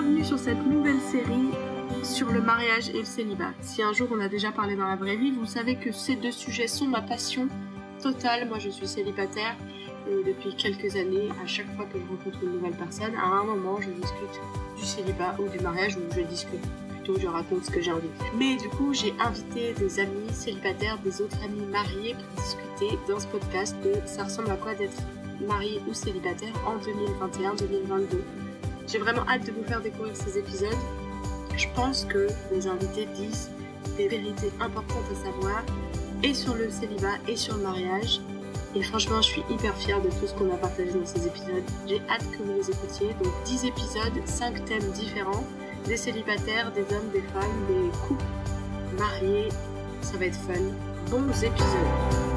bienvenue sur cette nouvelle série sur le mariage et le célibat. Si un jour on a déjà parlé dans la vraie vie, vous savez que ces deux sujets sont ma passion totale. Moi je suis célibataire et depuis quelques années, à chaque fois que je rencontre une nouvelle personne, à un moment je discute du célibat ou du mariage ou je discute plutôt, je raconte ce que j'ai envie. Mais du coup j'ai invité des amis célibataires, des autres amis mariés pour discuter dans ce podcast de ça ressemble à quoi d'être marié ou célibataire en 2021-2022. J'ai vraiment hâte de vous faire découvrir ces épisodes. Je pense que les invités disent des vérités importantes à savoir et sur le célibat et sur le mariage. Et franchement, je suis hyper fière de tout ce qu'on a partagé dans ces épisodes. J'ai hâte que vous les écoutiez. Donc 10 épisodes, 5 thèmes différents. Des célibataires, des hommes, des femmes, des couples mariés. Ça va être fun. Bons épisodes.